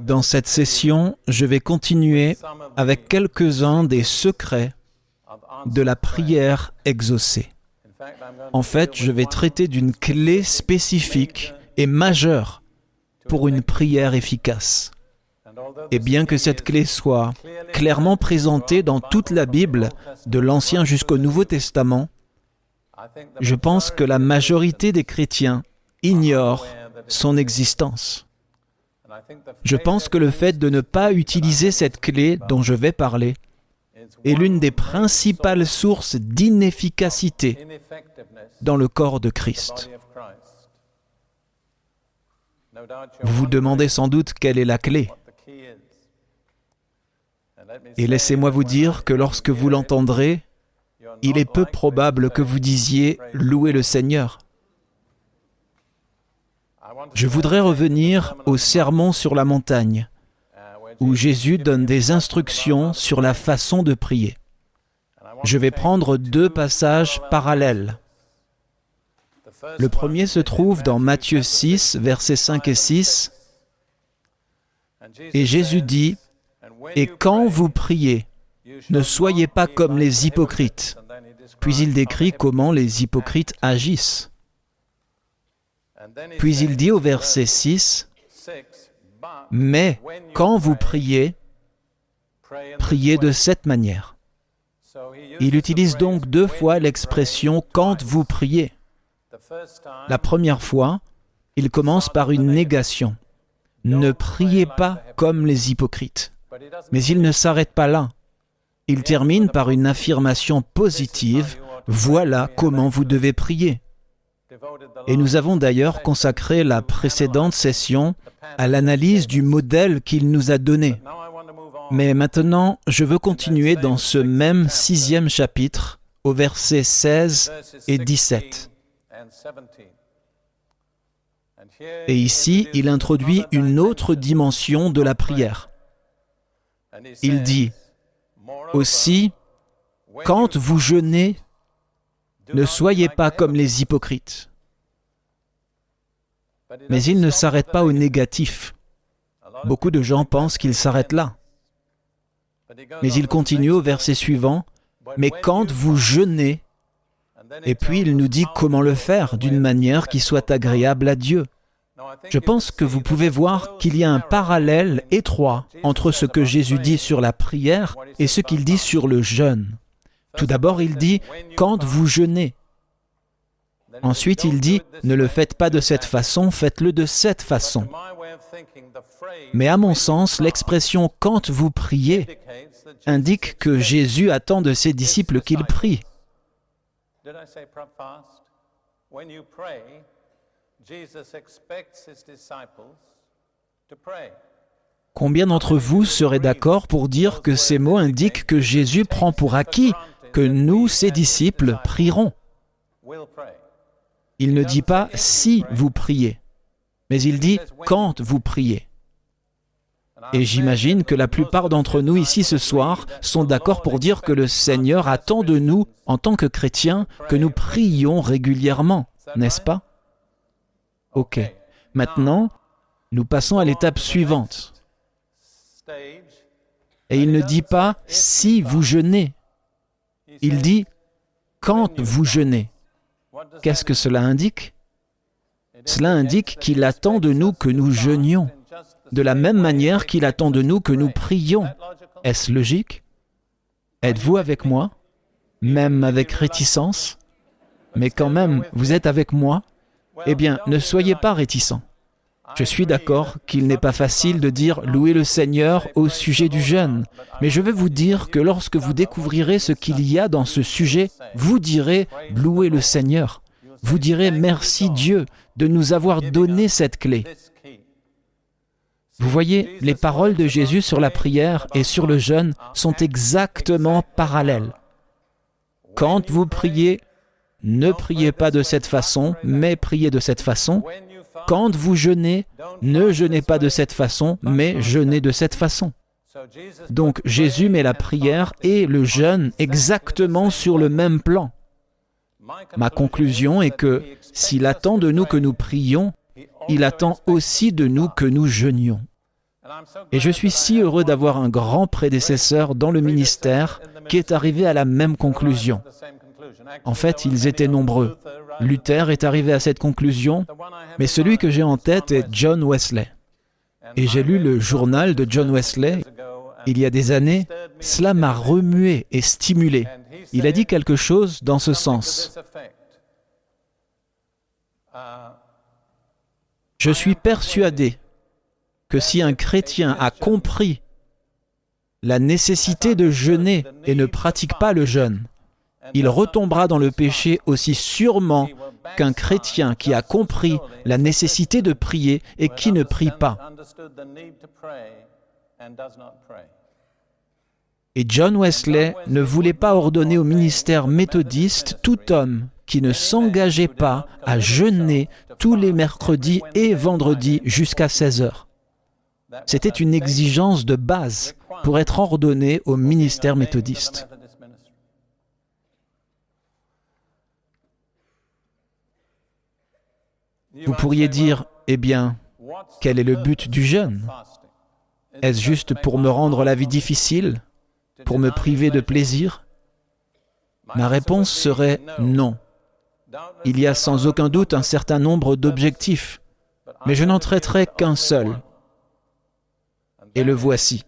Dans cette session, je vais continuer avec quelques-uns des secrets de la prière exaucée. En fait, je vais traiter d'une clé spécifique et majeure pour une prière efficace. Et bien que cette clé soit clairement présentée dans toute la Bible, de l'Ancien jusqu'au Nouveau Testament, je pense que la majorité des chrétiens ignorent son existence. Je pense que le fait de ne pas utiliser cette clé dont je vais parler est l'une des principales sources d'inefficacité dans le corps de Christ. Vous vous demandez sans doute quelle est la clé. Et laissez-moi vous dire que lorsque vous l'entendrez, il est peu probable que vous disiez louer le Seigneur. Je voudrais revenir au sermon sur la montagne, où Jésus donne des instructions sur la façon de prier. Je vais prendre deux passages parallèles. Le premier se trouve dans Matthieu 6, versets 5 et 6. Et Jésus dit, Et quand vous priez, ne soyez pas comme les hypocrites. Puis il décrit comment les hypocrites agissent. Puis il dit au verset 6, Mais quand vous priez, priez de cette manière. Il utilise donc deux fois l'expression quand vous priez. La première fois, il commence par une négation. Ne priez pas comme les hypocrites. Mais il ne s'arrête pas là. Il termine par une affirmation positive. Voilà comment vous devez prier. Et nous avons d'ailleurs consacré la précédente session à l'analyse du modèle qu'il nous a donné. Mais maintenant, je veux continuer dans ce même sixième chapitre, au verset 16 et 17. Et ici, il introduit une autre dimension de la prière. Il dit, aussi, quand vous jeûnez, ne soyez pas comme les hypocrites. Mais il ne s'arrête pas au négatif. Beaucoup de gens pensent qu'il s'arrête là. Mais il continue au verset suivant, mais quand vous jeûnez, et puis il nous dit comment le faire d'une manière qui soit agréable à Dieu. Je pense que vous pouvez voir qu'il y a un parallèle étroit entre ce que Jésus dit sur la prière et ce qu'il dit sur le jeûne. Tout d'abord, il dit quand vous jeûnez. Ensuite, il dit ne le faites pas de cette façon, faites-le de cette façon. Mais à mon sens, l'expression quand vous priez indique que Jésus attend de ses disciples qu'ils prient. Combien d'entre vous seraient d'accord pour dire que ces mots indiquent que Jésus prend pour acquis que nous, ses disciples, prierons Il ne dit pas si vous priez, mais il dit quand vous priez. Et j'imagine que la plupart d'entre nous ici ce soir sont d'accord pour dire que le Seigneur attend de nous, en tant que chrétiens, que nous prions régulièrement, n'est-ce pas? Ok. Maintenant, nous passons à l'étape suivante. Et il ne dit pas si vous jeûnez. Il dit quand vous jeûnez. Qu'est-ce que cela indique? Cela indique qu'il attend de nous que nous jeûnions, de la même manière qu'il attend de nous que nous prions. Est-ce logique? Êtes-vous avec moi? Même avec réticence? Mais quand même, vous êtes avec moi? Eh bien, ne soyez pas réticents. Je suis d'accord qu'il n'est pas facile de dire louer le Seigneur au sujet du jeûne, mais je vais vous dire que lorsque vous découvrirez ce qu'il y a dans ce sujet, vous direz louer le Seigneur. Vous direz merci Dieu de nous avoir donné cette clé. Vous voyez, les paroles de Jésus sur la prière et sur le jeûne sont exactement parallèles. Quand vous priez, ne priez pas de cette façon, mais priez de cette façon. Quand vous jeûnez, ne jeûnez pas de cette façon, mais jeûnez de cette façon. Donc Jésus met la prière et le jeûne exactement sur le même plan. Ma conclusion est que s'il attend de nous que nous prions, il attend aussi de nous que nous jeûnions. Et je suis si heureux d'avoir un grand prédécesseur dans le ministère qui est arrivé à la même conclusion. En fait, ils étaient nombreux. Luther est arrivé à cette conclusion, mais celui que j'ai en tête est John Wesley. Et j'ai lu le journal de John Wesley il y a des années. Cela m'a remué et stimulé. Il a dit quelque chose dans ce sens. Je suis persuadé que si un chrétien a compris la nécessité de jeûner et ne pratique pas le jeûne, il retombera dans le péché aussi sûrement qu'un chrétien qui a compris la nécessité de prier et qui ne prie pas. Et John Wesley ne voulait pas ordonner au ministère méthodiste tout homme qui ne s'engageait pas à jeûner tous les mercredis et vendredis jusqu'à 16 heures. C'était une exigence de base pour être ordonné au ministère méthodiste. Vous pourriez dire, eh bien, quel est le but du jeûne? Est-ce juste pour me rendre la vie difficile? Pour me priver de plaisir? Ma réponse serait non. Il y a sans aucun doute un certain nombre d'objectifs, mais je n'en traiterai qu'un seul. Et le voici.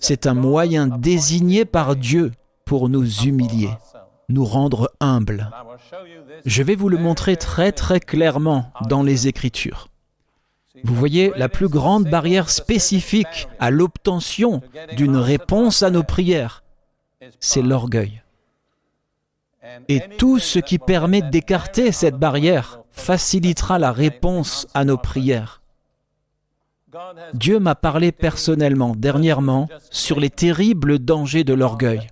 C'est un moyen désigné par Dieu pour nous humilier, nous rendre humbles. Je vais vous le montrer très très clairement dans les Écritures. Vous voyez, la plus grande barrière spécifique à l'obtention d'une réponse à nos prières, c'est l'orgueil. Et tout ce qui permet d'écarter cette barrière facilitera la réponse à nos prières. Dieu m'a parlé personnellement dernièrement sur les terribles dangers de l'orgueil.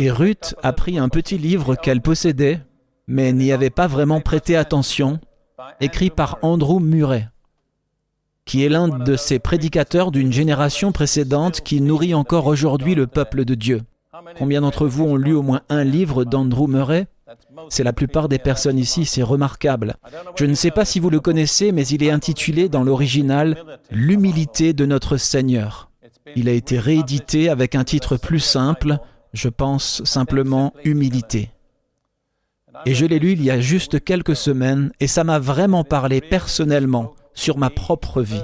Et Ruth a pris un petit livre qu'elle possédait, mais n'y avait pas vraiment prêté attention, écrit par Andrew Murray, qui est l'un de ces prédicateurs d'une génération précédente qui nourrit encore aujourd'hui le peuple de Dieu. Combien d'entre vous ont lu au moins un livre d'Andrew Murray? C'est la plupart des personnes ici, c'est remarquable. Je ne sais pas si vous le connaissez, mais il est intitulé dans l'original L'humilité de notre Seigneur. Il a été réédité avec un titre plus simple, je pense simplement humilité. Et je l'ai lu il y a juste quelques semaines et ça m'a vraiment parlé personnellement sur ma propre vie.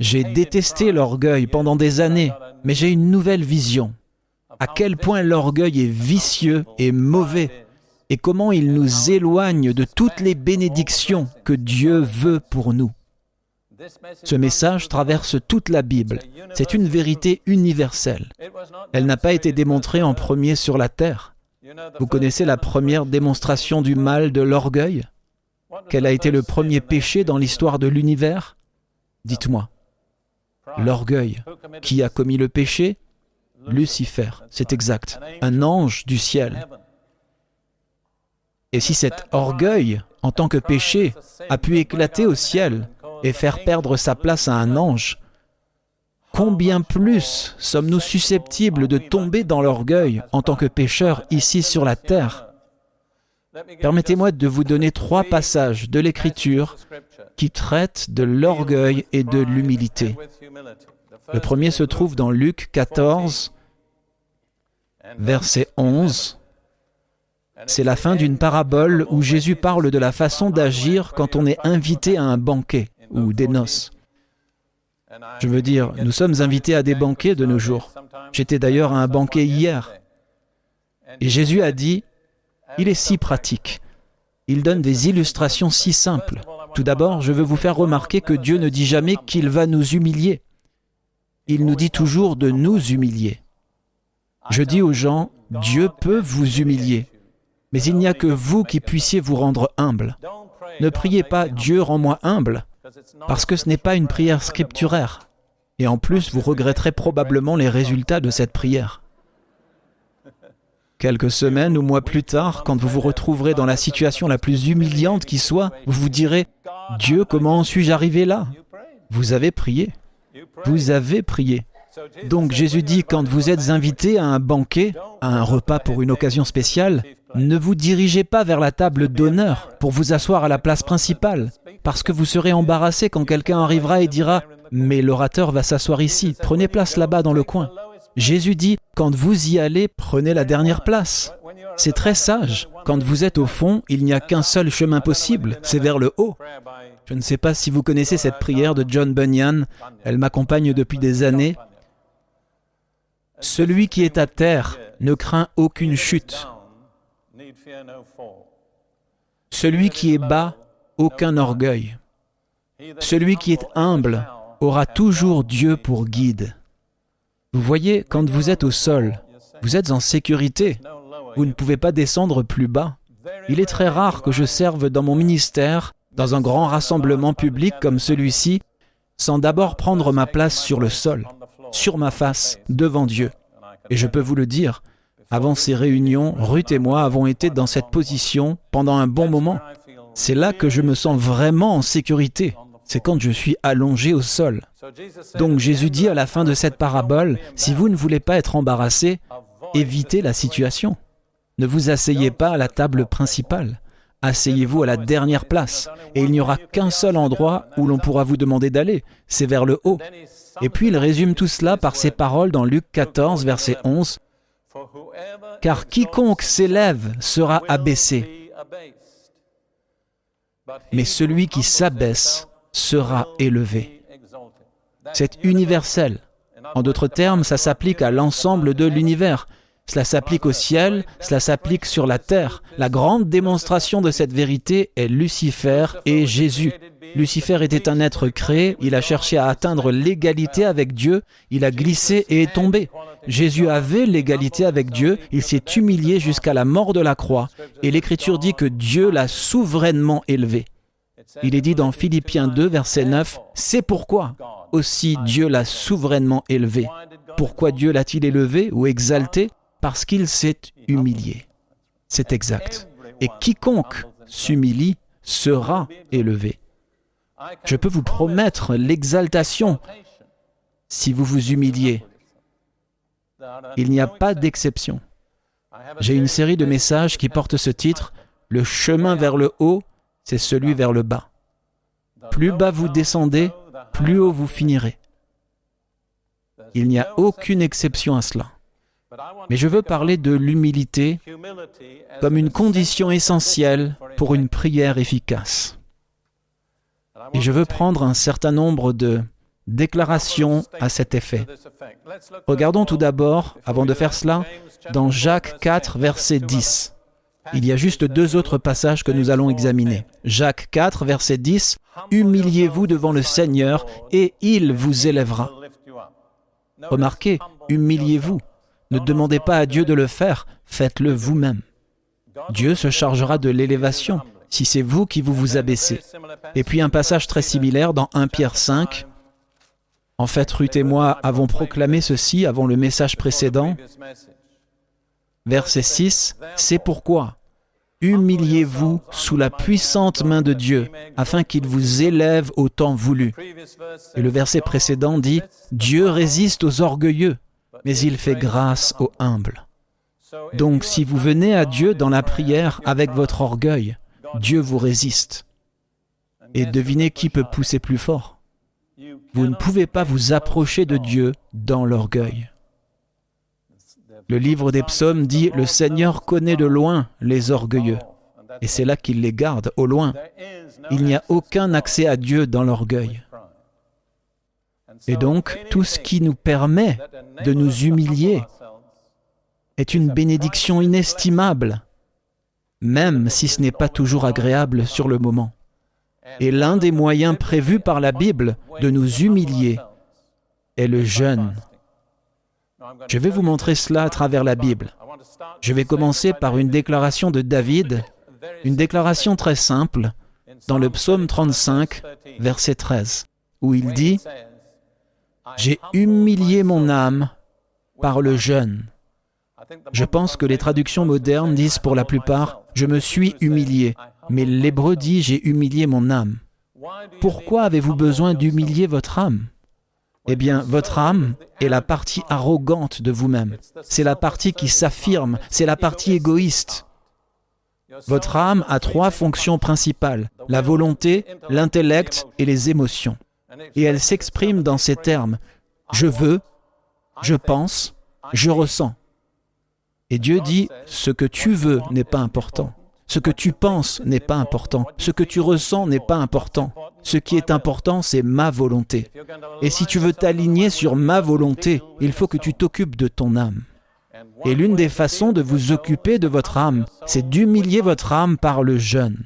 J'ai détesté l'orgueil pendant des années, mais j'ai une nouvelle vision. À quel point l'orgueil est vicieux et mauvais et comment il nous éloigne de toutes les bénédictions que Dieu veut pour nous. Ce message traverse toute la Bible. C'est une vérité universelle. Elle n'a pas été démontrée en premier sur la terre. Vous connaissez la première démonstration du mal de l'orgueil? Quel a été le premier péché dans l'histoire de l'univers? Dites-moi. L'orgueil. Qui a commis le péché? Lucifer, c'est exact. Un ange du ciel. Et si cet orgueil, en tant que péché, a pu éclater au ciel et faire perdre sa place à un ange, combien plus sommes-nous susceptibles de tomber dans l'orgueil en tant que pécheurs ici sur la terre? Permettez-moi de vous donner trois passages de l'Écriture qui traitent de l'orgueil et de l'humilité. Le premier se trouve dans Luc 14, verset 11. C'est la fin d'une parabole où Jésus parle de la façon d'agir quand on est invité à un banquet ou des noces. Je veux dire, nous sommes invités à des banquets de nos jours. J'étais d'ailleurs à un banquet hier. Et Jésus a dit, il est si pratique. Il donne des illustrations si simples. Tout d'abord, je veux vous faire remarquer que Dieu ne dit jamais qu'il va nous humilier. Il nous dit toujours de nous humilier. Je dis aux gens, Dieu peut vous humilier, mais il n'y a que vous qui puissiez vous rendre humble. Ne priez pas Dieu rend-moi humble, parce que ce n'est pas une prière scripturaire. Et en plus, vous regretterez probablement les résultats de cette prière. Quelques semaines ou mois plus tard, quand vous vous retrouverez dans la situation la plus humiliante qui soit, vous vous direz, Dieu, comment suis-je arrivé là? Vous avez prié. Vous avez prié. Donc Jésus dit, quand vous êtes invité à un banquet, à un repas pour une occasion spéciale, ne vous dirigez pas vers la table d'honneur pour vous asseoir à la place principale, parce que vous serez embarrassé quand quelqu'un arrivera et dira ⁇ Mais l'orateur va s'asseoir ici, prenez place là-bas dans le coin ⁇ Jésus dit ⁇ Quand vous y allez, prenez la dernière place. C'est très sage. Quand vous êtes au fond, il n'y a qu'un seul chemin possible, c'est vers le haut. Je ne sais pas si vous connaissez cette prière de John Bunyan, elle m'accompagne depuis des années. Celui qui est à terre ne craint aucune chute. Celui qui est bas, aucun orgueil. Celui qui est humble aura toujours Dieu pour guide. Vous voyez, quand vous êtes au sol, vous êtes en sécurité. Vous ne pouvez pas descendre plus bas. Il est très rare que je serve dans mon ministère, dans un grand rassemblement public comme celui-ci, sans d'abord prendre ma place sur le sol, sur ma face, devant Dieu. Et je peux vous le dire, avant ces réunions, Ruth et moi avons été dans cette position pendant un bon moment. C'est là que je me sens vraiment en sécurité. C'est quand je suis allongé au sol. Donc Jésus dit à la fin de cette parabole, si vous ne voulez pas être embarrassé, évitez la situation. Ne vous asseyez pas à la table principale. Asseyez-vous à la dernière place, et il n'y aura qu'un seul endroit où l'on pourra vous demander d'aller, c'est vers le haut. Et puis il résume tout cela par ces paroles dans Luc 14, verset 11. Car quiconque s'élève sera abaissé, mais celui qui s'abaisse sera élevé. C'est universel. En d'autres termes, ça s'applique à l'ensemble de l'univers. Cela s'applique au ciel, cela s'applique sur la terre. La grande démonstration de cette vérité est Lucifer et Jésus. Lucifer était un être créé, il a cherché à atteindre l'égalité avec Dieu, il a glissé et est tombé. Jésus avait l'égalité avec Dieu, il s'est humilié jusqu'à la mort de la croix, et l'Écriture dit que Dieu l'a souverainement élevé. Il est dit dans Philippiens 2, verset 9, C'est pourquoi aussi Dieu l'a souverainement élevé. Pourquoi Dieu l'a-t-il élevé ou exalté? Parce qu'il s'est humilié. C'est exact. Et quiconque s'humilie sera élevé. Je peux vous promettre l'exaltation si vous vous humiliez. Il n'y a pas d'exception. J'ai une série de messages qui portent ce titre, Le chemin vers le haut, c'est celui vers le bas. Plus bas vous descendez, plus haut vous finirez. Il n'y a aucune exception à cela. Mais je veux parler de l'humilité comme une condition essentielle pour une prière efficace. Et je veux prendre un certain nombre de déclarations à cet effet. Regardons tout d'abord, avant de faire cela, dans Jacques 4, verset 10. Il y a juste deux autres passages que nous allons examiner. Jacques 4, verset 10. Humiliez-vous devant le Seigneur et il vous élèvera. Remarquez, humiliez-vous. Ne demandez pas à Dieu de le faire, faites-le vous-même. Dieu se chargera de l'élévation si c'est vous qui vous vous abaissez. Et puis un passage très similaire dans 1 Pierre 5. En fait, Ruth et moi avons proclamé ceci avant le message précédent. Verset 6, C'est pourquoi humiliez-vous sous la puissante main de Dieu, afin qu'il vous élève au temps voulu. Et le verset précédent dit, Dieu résiste aux orgueilleux, mais il fait grâce aux humbles. Donc si vous venez à Dieu dans la prière avec votre orgueil, Dieu vous résiste. Et devinez qui peut pousser plus fort. Vous ne pouvez pas vous approcher de Dieu dans l'orgueil. Le livre des psaumes dit, Le Seigneur connaît de loin les orgueilleux, et c'est là qu'il les garde, au loin. Il n'y a aucun accès à Dieu dans l'orgueil. Et donc, tout ce qui nous permet de nous humilier est une bénédiction inestimable, même si ce n'est pas toujours agréable sur le moment. Et l'un des moyens prévus par la Bible de nous humilier est le jeûne. Je vais vous montrer cela à travers la Bible. Je vais commencer par une déclaration de David, une déclaration très simple, dans le psaume 35, verset 13, où il dit, J'ai humilié mon âme par le jeûne. Je pense que les traductions modernes disent pour la plupart, Je me suis humilié, mais l'hébreu dit, J'ai humilié mon âme. Pourquoi avez-vous besoin d'humilier votre âme? Eh bien, votre âme est la partie arrogante de vous-même. C'est la partie qui s'affirme, c'est la partie égoïste. Votre âme a trois fonctions principales, la volonté, l'intellect et les émotions. Et elle s'exprime dans ces termes. Je veux, je pense, je ressens. Et Dieu dit, ce que tu veux n'est pas important. Ce que tu penses n'est pas important. Ce que tu ressens n'est pas important. Ce qui est important, c'est ma volonté. Et si tu veux t'aligner sur ma volonté, il faut que tu t'occupes de ton âme. Et l'une des façons de vous occuper de votre âme, c'est d'humilier votre âme par le jeûne.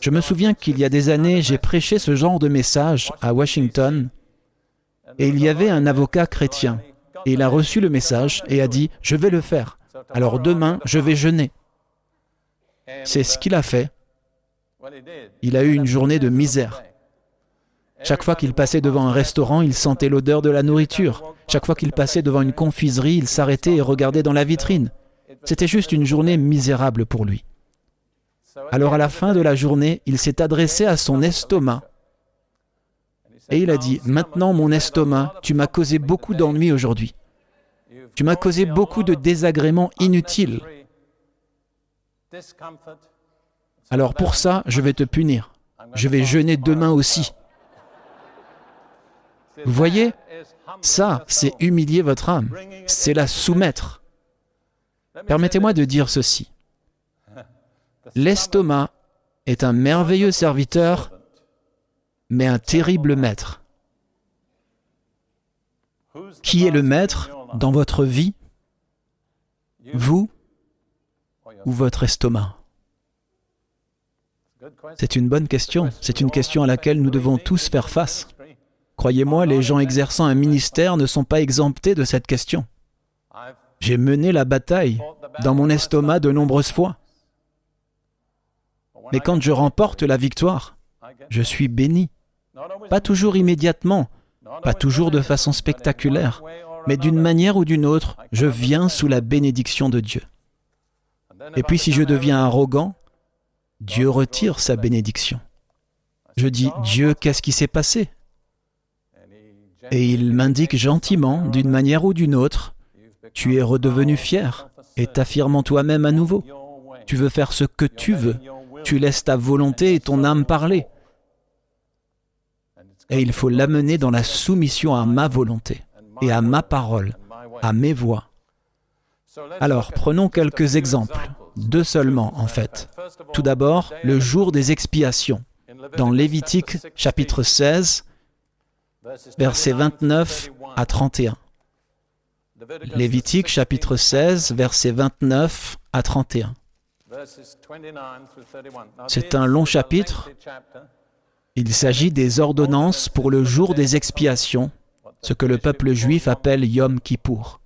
Je me souviens qu'il y a des années, j'ai prêché ce genre de message à Washington, et il y avait un avocat chrétien, et il a reçu le message et a dit, je vais le faire. Alors demain, je vais jeûner. C'est ce qu'il a fait. Il a eu une journée de misère. Chaque fois qu'il passait devant un restaurant, il sentait l'odeur de la nourriture. Chaque fois qu'il passait devant une confiserie, il s'arrêtait et regardait dans la vitrine. C'était juste une journée misérable pour lui. Alors à la fin de la journée, il s'est adressé à son estomac et il a dit, Maintenant mon estomac, tu m'as causé beaucoup d'ennuis aujourd'hui. Tu m'as causé beaucoup de désagréments inutiles. Alors pour ça, je vais te punir. Je vais jeûner demain aussi. Vous voyez, ça, c'est humilier votre âme, c'est la soumettre. Permettez-moi de dire ceci. L'estomac est un merveilleux serviteur, mais un terrible maître. Qui est le maître dans votre vie? Vous ou votre estomac? C'est une bonne question. C'est une question à laquelle nous devons tous faire face. Croyez-moi, les gens exerçant un ministère ne sont pas exemptés de cette question. J'ai mené la bataille dans mon estomac de nombreuses fois. Mais quand je remporte la victoire, je suis béni. Pas toujours immédiatement, pas toujours de façon spectaculaire, mais d'une manière ou d'une autre, je viens sous la bénédiction de Dieu. Et puis si je deviens arrogant, Dieu retire sa bénédiction. Je dis, Dieu, qu'est-ce qui s'est passé? Et il m'indique gentiment, d'une manière ou d'une autre, tu es redevenu fier et t'affirmant toi-même à nouveau. Tu veux faire ce que tu veux. Tu laisses ta volonté et ton âme parler. Et il faut l'amener dans la soumission à ma volonté et à ma parole, à mes voix. Alors, prenons quelques exemples, deux seulement en fait. Tout d'abord, le jour des expiations. Dans Lévitique chapitre 16, versets 29 à 31. Lévitique chapitre 16, versets 29 à 31. C'est un long chapitre. Il s'agit des ordonnances pour le jour des expiations, ce que le peuple juif appelle Yom Kippour.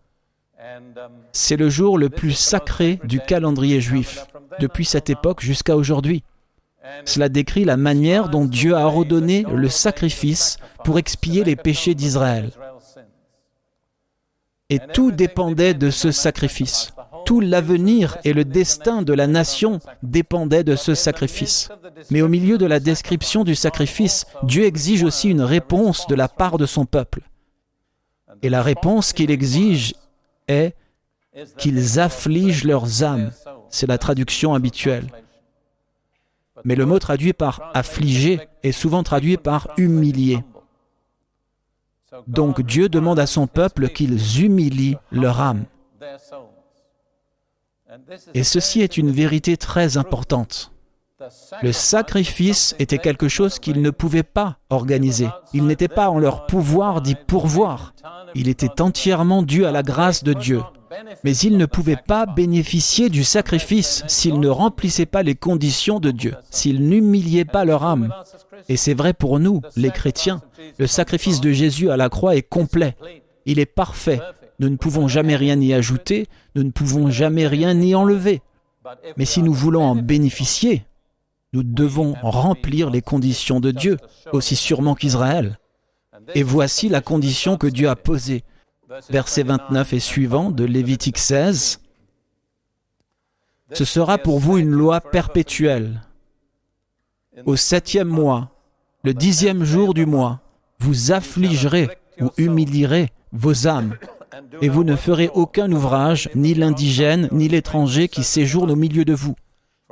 C'est le jour le plus sacré du calendrier juif, depuis cette époque jusqu'à aujourd'hui. Cela décrit la manière dont Dieu a ordonné le sacrifice pour expier les péchés d'Israël. Et tout dépendait de ce sacrifice. Tout l'avenir et le destin de la nation dépendait de ce sacrifice. Mais au milieu de la description du sacrifice, Dieu exige aussi une réponse de la part de son peuple. Et la réponse qu'il exige est qu'ils affligent leurs âmes. C'est la traduction habituelle. Mais le mot traduit par affliger est souvent traduit par humilier. Donc Dieu demande à son peuple qu'ils humilient leur âme. Et ceci est une vérité très importante. Le sacrifice était quelque chose qu'ils ne pouvaient pas organiser. Il n'était pas en leur pouvoir d'y pourvoir. Il était entièrement dû à la grâce de Dieu. Mais ils ne pouvaient pas bénéficier du sacrifice s'ils ne remplissaient pas les conditions de Dieu, s'ils n'humiliaient pas leur âme. Et c'est vrai pour nous, les chrétiens. Le sacrifice de Jésus à la croix est complet. Il est parfait. Nous ne pouvons jamais rien y ajouter, nous ne pouvons jamais rien y enlever. Mais si nous voulons en bénéficier, nous devons remplir les conditions de Dieu, aussi sûrement qu'Israël. Et voici la condition que Dieu a posée versets 29 et suivants de Lévitique 16. Ce sera pour vous une loi perpétuelle. Au septième mois, le dixième jour du mois, vous affligerez ou humilierez vos âmes, et vous ne ferez aucun ouvrage, ni l'indigène, ni l'étranger qui séjourne au milieu de vous.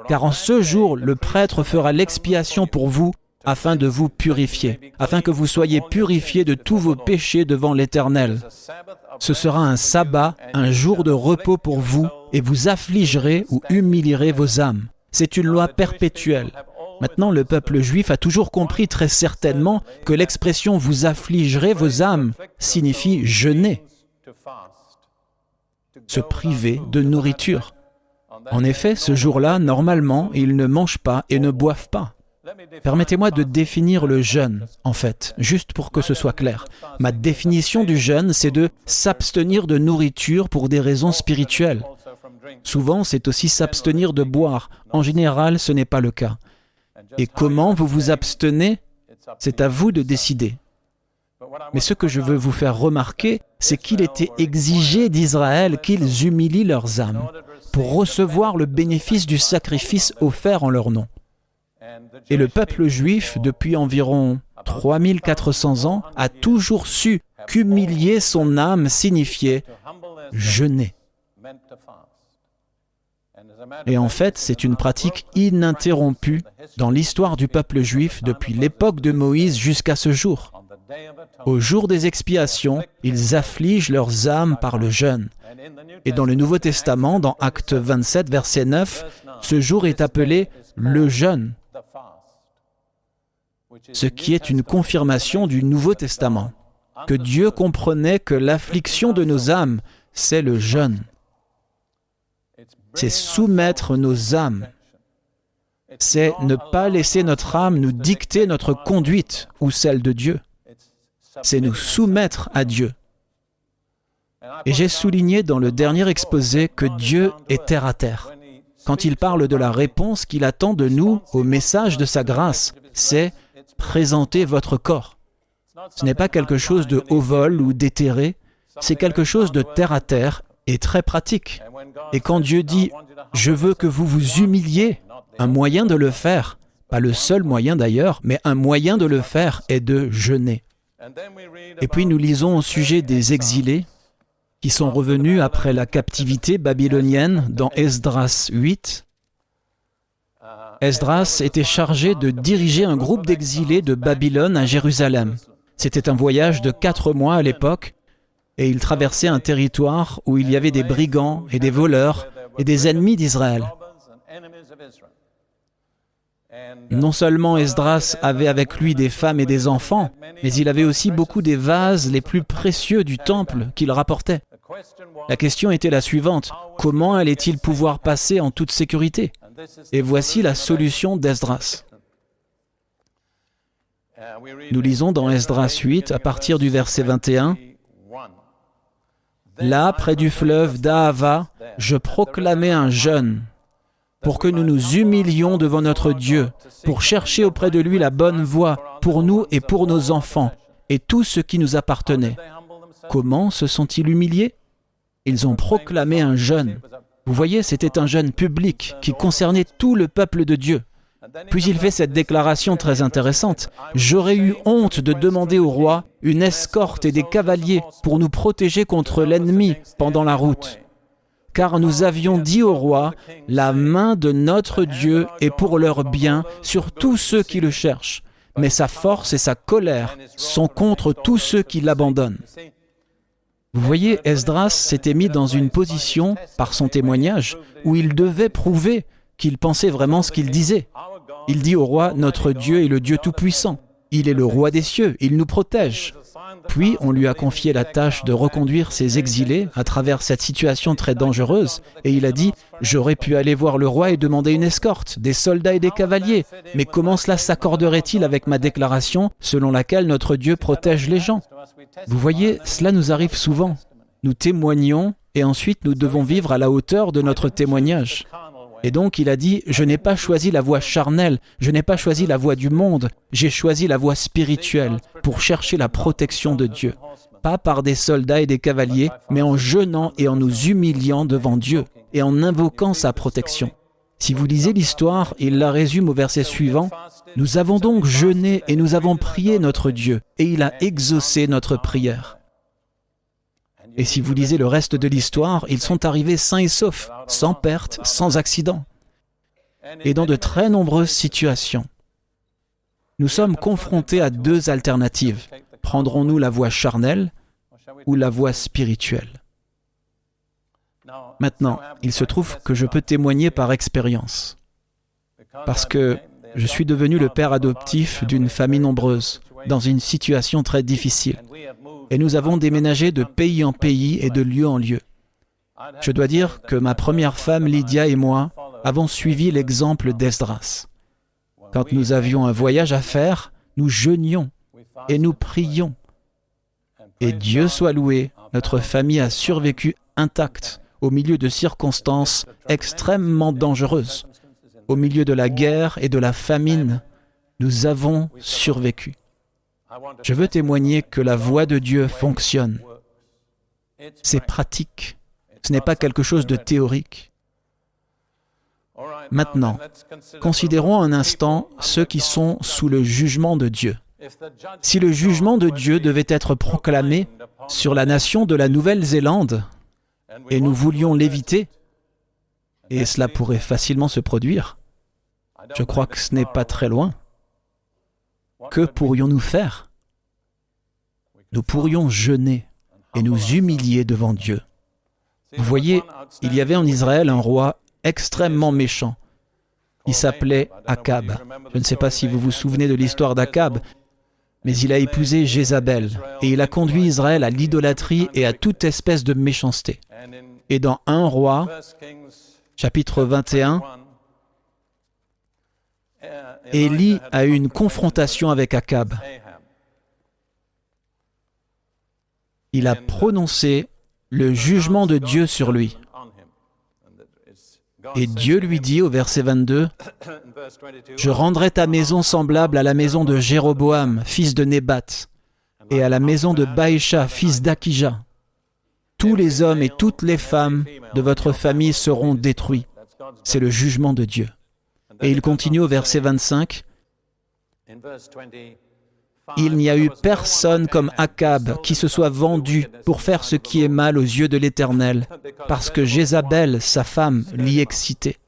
car en ce jour le prêtre fera l'expiation pour vous afin de vous purifier, afin que vous soyez purifiés de tous vos péchés devant l'Éternel. Ce sera un sabbat, un jour de repos pour vous, et vous affligerez ou humilierez vos âmes. C'est une loi perpétuelle. Maintenant, le peuple juif a toujours compris très certainement que l'expression vous affligerez vos âmes signifie jeûner, se priver de nourriture. En effet, ce jour-là, normalement, ils ne mangent pas et ne boivent pas. Permettez-moi de définir le jeûne, en fait, juste pour que ce soit clair. Ma définition du jeûne, c'est de s'abstenir de nourriture pour des raisons spirituelles. Souvent, c'est aussi s'abstenir de boire. En général, ce n'est pas le cas. Et comment vous vous abstenez? C'est à vous de décider. Mais ce que je veux vous faire remarquer, c'est qu'il était exigé d'Israël qu'ils humilient leurs âmes pour recevoir le bénéfice du sacrifice offert en leur nom. Et le peuple juif, depuis environ 3400 ans, a toujours su qu'humilier son âme signifiait jeûner. Et en fait, c'est une pratique ininterrompue dans l'histoire du peuple juif depuis l'époque de Moïse jusqu'à ce jour. Au jour des expiations, ils affligent leurs âmes par le jeûne. Et dans le Nouveau Testament, dans Acte 27, verset 9, ce jour est appelé le jeûne ce qui est une confirmation du Nouveau Testament, que Dieu comprenait que l'affliction de nos âmes, c'est le jeûne. C'est soumettre nos âmes. C'est ne pas laisser notre âme nous dicter notre conduite ou celle de Dieu. C'est nous soumettre à Dieu. Et j'ai souligné dans le dernier exposé que Dieu est terre à terre. Quand il parle de la réponse qu'il attend de nous au message de sa grâce, c'est présenter votre corps. Ce n'est pas quelque chose de haut vol ou d'éthéré, c'est quelque chose de terre à terre et très pratique. Et quand Dieu dit ⁇ Je veux que vous vous humiliez ⁇ un moyen de le faire, pas le seul moyen d'ailleurs, mais un moyen de le faire est de jeûner. Et puis nous lisons au sujet des exilés qui sont revenus après la captivité babylonienne dans Esdras 8. Esdras était chargé de diriger un groupe d'exilés de Babylone à Jérusalem. C'était un voyage de quatre mois à l'époque, et il traversait un territoire où il y avait des brigands et des voleurs et des ennemis d'Israël. Non seulement Esdras avait avec lui des femmes et des enfants, mais il avait aussi beaucoup des vases les plus précieux du temple qu'il rapportait. La question était la suivante, comment allait-il pouvoir passer en toute sécurité? Et voici la solution d'Esdras. Nous lisons dans Esdras 8 à partir du verset 21. Là, près du fleuve d'Ahava, je proclamais un jeûne pour que nous nous humilions devant notre Dieu, pour chercher auprès de lui la bonne voie pour nous et pour nos enfants et tout ce qui nous appartenait. Comment se sont-ils humiliés? Ils ont proclamé un jeûne. Vous voyez, c'était un jeûne public qui concernait tout le peuple de Dieu. Puis il fait cette déclaration très intéressante. J'aurais eu honte de demander au roi une escorte et des cavaliers pour nous protéger contre l'ennemi pendant la route. Car nous avions dit au roi, la main de notre Dieu est pour leur bien sur tous ceux qui le cherchent, mais sa force et sa colère sont contre tous ceux qui l'abandonnent. Vous voyez, Esdras s'était mis dans une position, par son témoignage, où il devait prouver qu'il pensait vraiment ce qu'il disait. Il dit au roi, Notre Dieu est le Dieu Tout-Puissant. Il est le roi des cieux, il nous protège. Puis on lui a confié la tâche de reconduire ses exilés à travers cette situation très dangereuse, et il a dit, J'aurais pu aller voir le roi et demander une escorte, des soldats et des cavaliers, mais comment cela s'accorderait-il avec ma déclaration selon laquelle notre Dieu protège les gens? Vous voyez, cela nous arrive souvent. Nous témoignons et ensuite nous devons vivre à la hauteur de notre témoignage. Et donc il a dit, je n'ai pas choisi la voie charnelle, je n'ai pas choisi la voie du monde, j'ai choisi la voie spirituelle pour chercher la protection de Dieu. Pas par des soldats et des cavaliers, mais en jeûnant et en nous humiliant devant Dieu et en invoquant sa protection. Si vous lisez l'histoire, il la résume au verset suivant. Nous avons donc jeûné et nous avons prié notre Dieu, et il a exaucé notre prière. Et si vous lisez le reste de l'histoire, ils sont arrivés sains et saufs, sans perte, sans accident. et dans de très nombreuses situations. Nous sommes confrontés à deux alternatives. Prendrons-nous la voie charnelle ou la voie spirituelle? Maintenant, il se trouve que je peux témoigner par expérience, parce que je suis devenu le père adoptif d'une famille nombreuse, dans une situation très difficile, et nous avons déménagé de pays en pays et de lieu en lieu. Je dois dire que ma première femme, Lydia, et moi avons suivi l'exemple d'Esdras. Quand nous avions un voyage à faire, nous jeûnions et nous prions. Et Dieu soit loué, notre famille a survécu intacte au milieu de circonstances extrêmement dangereuses. Au milieu de la guerre et de la famine, nous avons survécu. Je veux témoigner que la voix de Dieu fonctionne. C'est pratique. Ce n'est pas quelque chose de théorique. Maintenant, considérons un instant ceux qui sont sous le jugement de Dieu. Si le jugement de Dieu devait être proclamé sur la nation de la Nouvelle-Zélande, et nous voulions l'éviter, et cela pourrait facilement se produire, je crois que ce n'est pas très loin. Que pourrions-nous faire? Nous pourrions jeûner et nous humilier devant Dieu. Vous voyez, il y avait en Israël un roi extrêmement méchant. Il s'appelait Akab. Je ne sais pas si vous vous souvenez de l'histoire d'Akab, mais il a épousé Jézabel, et il a conduit Israël à l'idolâtrie et à toute espèce de méchanceté. Et dans 1 roi, chapitre 21, Élie a eu une confrontation avec Akab. Il a prononcé le jugement de Dieu sur lui. Et Dieu lui dit au verset 22, Je rendrai ta maison semblable à la maison de Jéroboam, fils de Nébat, et à la maison de Baïcha, fils d'Akija. Tous les hommes et toutes les femmes de votre famille seront détruits. C'est le jugement de Dieu. Et il continue au verset 25, il n'y a eu personne comme Akab qui se soit vendu pour faire ce qui est mal aux yeux de l'Éternel, parce que Jézabel, sa femme, l'y excitait.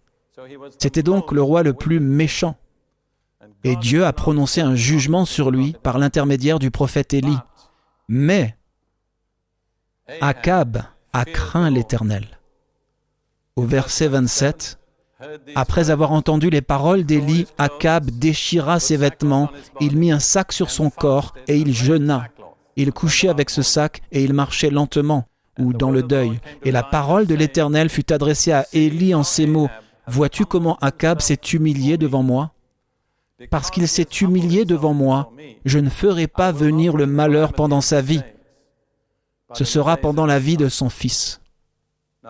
C'était donc le roi le plus méchant. Et Dieu a prononcé un jugement sur lui par l'intermédiaire du prophète Élie. Mais Akab a craint l'Éternel. Au verset 27, après avoir entendu les paroles d'Élie, Akab déchira ses vêtements, il mit un sac sur son corps et il jeûna. Il couchait avec ce sac et il marchait lentement, ou dans le deuil. Et la parole de l'Éternel fut adressée à Élie en ces mots. Vois-tu comment Akab s'est humilié devant moi? Parce qu'il s'est humilié devant moi, je ne ferai pas venir le malheur pendant sa vie. Ce sera pendant la vie de son fils.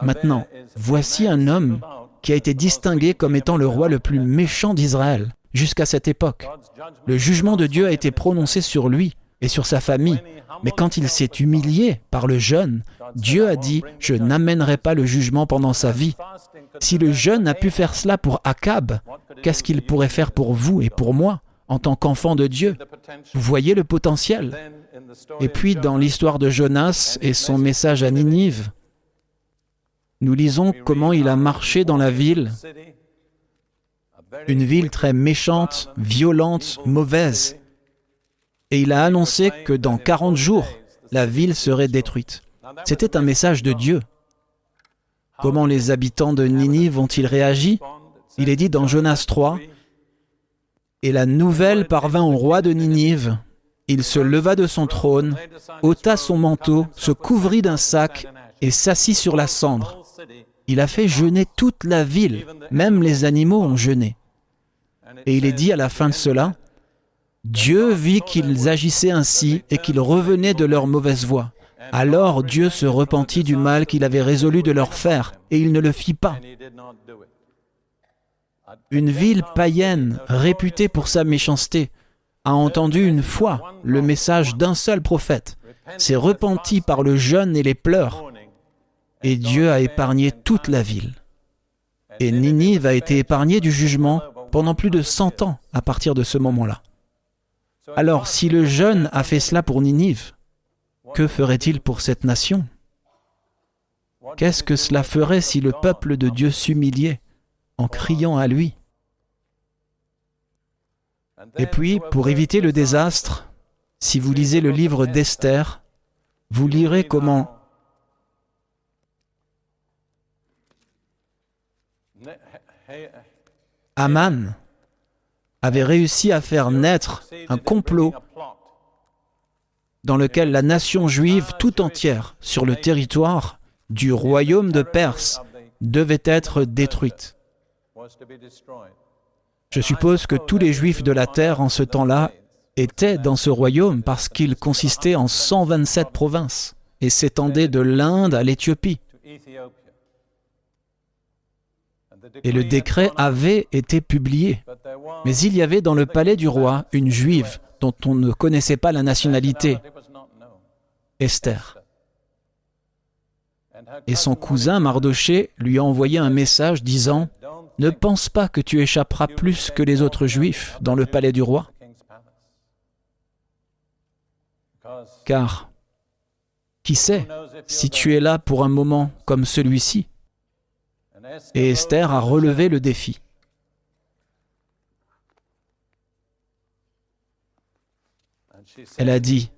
Maintenant, voici un homme qui a été distingué comme étant le roi le plus méchant d'Israël jusqu'à cette époque. Le jugement de Dieu a été prononcé sur lui et sur sa famille. Mais quand il s'est humilié par le jeûne, Dieu a dit, je n'amènerai pas le jugement pendant sa vie. Si le jeûne a pu faire cela pour Akab, qu'est-ce qu'il pourrait faire pour vous et pour moi en tant qu'enfant de Dieu? Vous voyez le potentiel Et puis dans l'histoire de Jonas et son message à Ninive, nous lisons comment il a marché dans la ville, une ville très méchante, violente, mauvaise, et il a annoncé que dans 40 jours, la ville serait détruite. C'était un message de Dieu. Comment les habitants de Ninive ont-ils réagi? Il est dit dans Jonas 3, Et la nouvelle parvint au roi de Ninive. Il se leva de son trône, ôta son manteau, se couvrit d'un sac et s'assit sur la cendre. Il a fait jeûner toute la ville, même les animaux ont jeûné. Et il est dit à la fin de cela, Dieu vit qu'ils agissaient ainsi et qu'ils revenaient de leur mauvaise voie. Alors Dieu se repentit du mal qu'il avait résolu de leur faire, et il ne le fit pas. Une ville païenne, réputée pour sa méchanceté, a entendu une fois le message d'un seul prophète, s'est repenti par le jeûne et les pleurs, et Dieu a épargné toute la ville. Et Ninive a été épargnée du jugement pendant plus de 100 ans à partir de ce moment-là. Alors, si le jeune a fait cela pour Ninive, que ferait-il pour cette nation? Qu'est-ce que cela ferait si le peuple de Dieu s'humiliait en criant à lui? Et puis, pour éviter le désastre, si vous lisez le livre d'Esther, vous lirez comment Aman avait réussi à faire naître un complot dans lequel la nation juive tout entière sur le territoire du royaume de Perse devait être détruite. Je suppose que tous les juifs de la terre en ce temps-là étaient dans ce royaume parce qu'il consistait en 127 provinces et s'étendait de l'Inde à l'Éthiopie. Et le décret avait été publié. Mais il y avait dans le palais du roi une juive dont on ne connaissait pas la nationalité, Esther. Et son cousin Mardoché lui a envoyé un message disant Ne pense pas que tu échapperas plus que les autres juifs dans le palais du roi. Car, qui sait si tu es là pour un moment comme celui-ci? Et Esther a relevé le défi. Elle a dit,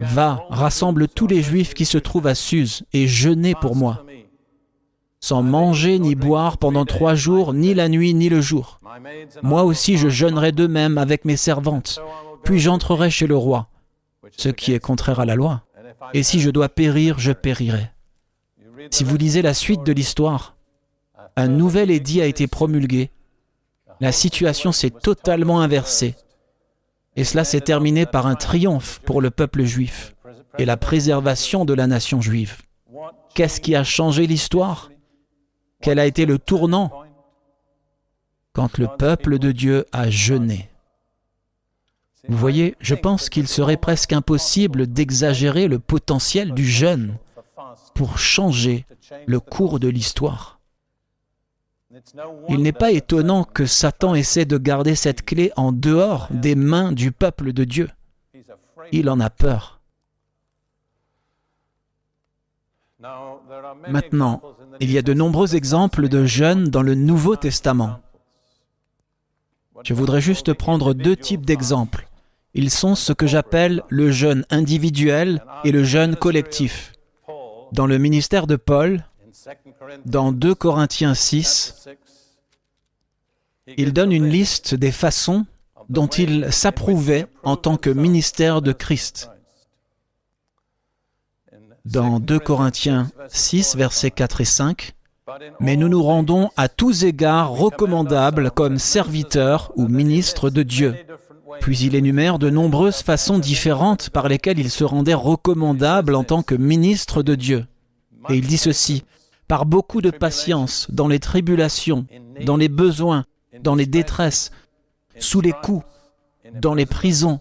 Va, rassemble tous les Juifs qui se trouvent à Suse et jeûnez pour moi, sans manger ni boire pendant trois jours, ni la nuit ni le jour. Moi aussi je jeûnerai de même avec mes servantes, puis j'entrerai chez le roi, ce qui est contraire à la loi. Et si je dois périr, je périrai. Si vous lisez la suite de l'histoire, un nouvel édit a été promulgué. La situation s'est totalement inversée. Et cela s'est terminé par un triomphe pour le peuple juif et la préservation de la nation juive. Qu'est-ce qui a changé l'histoire? Quel a été le tournant? Quand le peuple de Dieu a jeûné. Vous voyez, je pense qu'il serait presque impossible d'exagérer le potentiel du jeûne pour changer le cours de l'histoire. Il n'est pas étonnant que Satan essaie de garder cette clé en dehors des mains du peuple de Dieu. Il en a peur. Maintenant, il y a de nombreux exemples de jeûnes dans le Nouveau Testament. Je voudrais juste prendre deux types d'exemples. Ils sont ce que j'appelle le jeûne individuel et le jeûne collectif. Dans le ministère de Paul, dans 2 Corinthiens 6, il donne une liste des façons dont il s'approuvait en tant que ministère de Christ. Dans 2 Corinthiens 6, versets 4 et 5, Mais nous nous rendons à tous égards recommandables comme serviteurs ou ministres de Dieu. Puis il énumère de nombreuses façons différentes par lesquelles il se rendait recommandable en tant que ministre de Dieu. Et il dit ceci, par beaucoup de patience dans les tribulations, dans les besoins, dans les détresses, sous les coups, dans les prisons,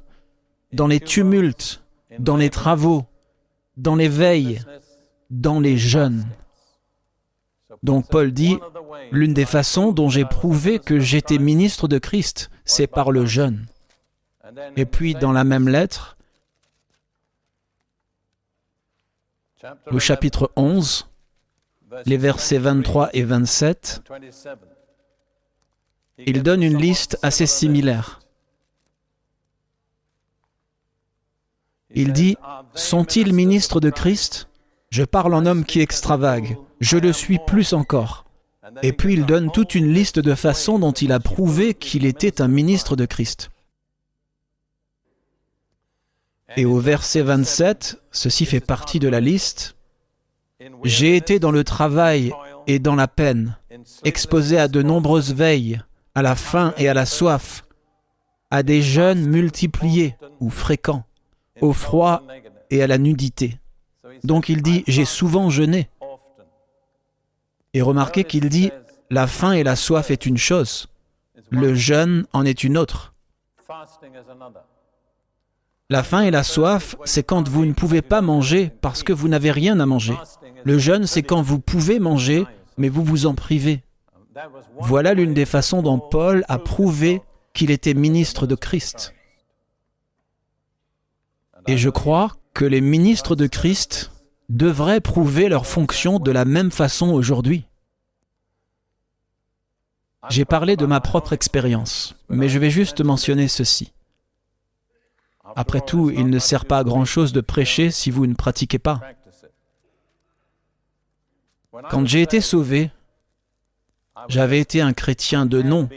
dans les tumultes, dans les travaux, dans les veilles, dans les jeûnes. Donc Paul dit, l'une des façons dont j'ai prouvé que j'étais ministre de Christ, c'est par le jeûne. Et puis dans la même lettre, au chapitre 11, les versets 23 et 27, il donne une liste assez similaire. Il dit, Sont-ils ministres de Christ? Je parle en homme qui extravague, je le suis plus encore. Et puis il donne toute une liste de façons dont il a prouvé qu'il était un ministre de Christ. Et au verset 27, ceci fait partie de la liste, j'ai été dans le travail et dans la peine, exposé à de nombreuses veilles, à la faim et à la soif, à des jeûnes multipliés ou fréquents, au froid et à la nudité. Donc il dit, j'ai souvent jeûné. Et remarquez qu'il dit, la faim et la soif est une chose, le jeûne en est une autre. La faim et la soif, c'est quand vous ne pouvez pas manger parce que vous n'avez rien à manger. Le jeûne, c'est quand vous pouvez manger, mais vous vous en privez. Voilà l'une des façons dont Paul a prouvé qu'il était ministre de Christ. Et je crois que les ministres de Christ devraient prouver leur fonction de la même façon aujourd'hui. J'ai parlé de ma propre expérience, mais je vais juste mentionner ceci. Après tout, il ne sert pas à grand-chose de prêcher si vous ne pratiquez pas. Quand j'ai été sauvé, j'avais été un chrétien de nom.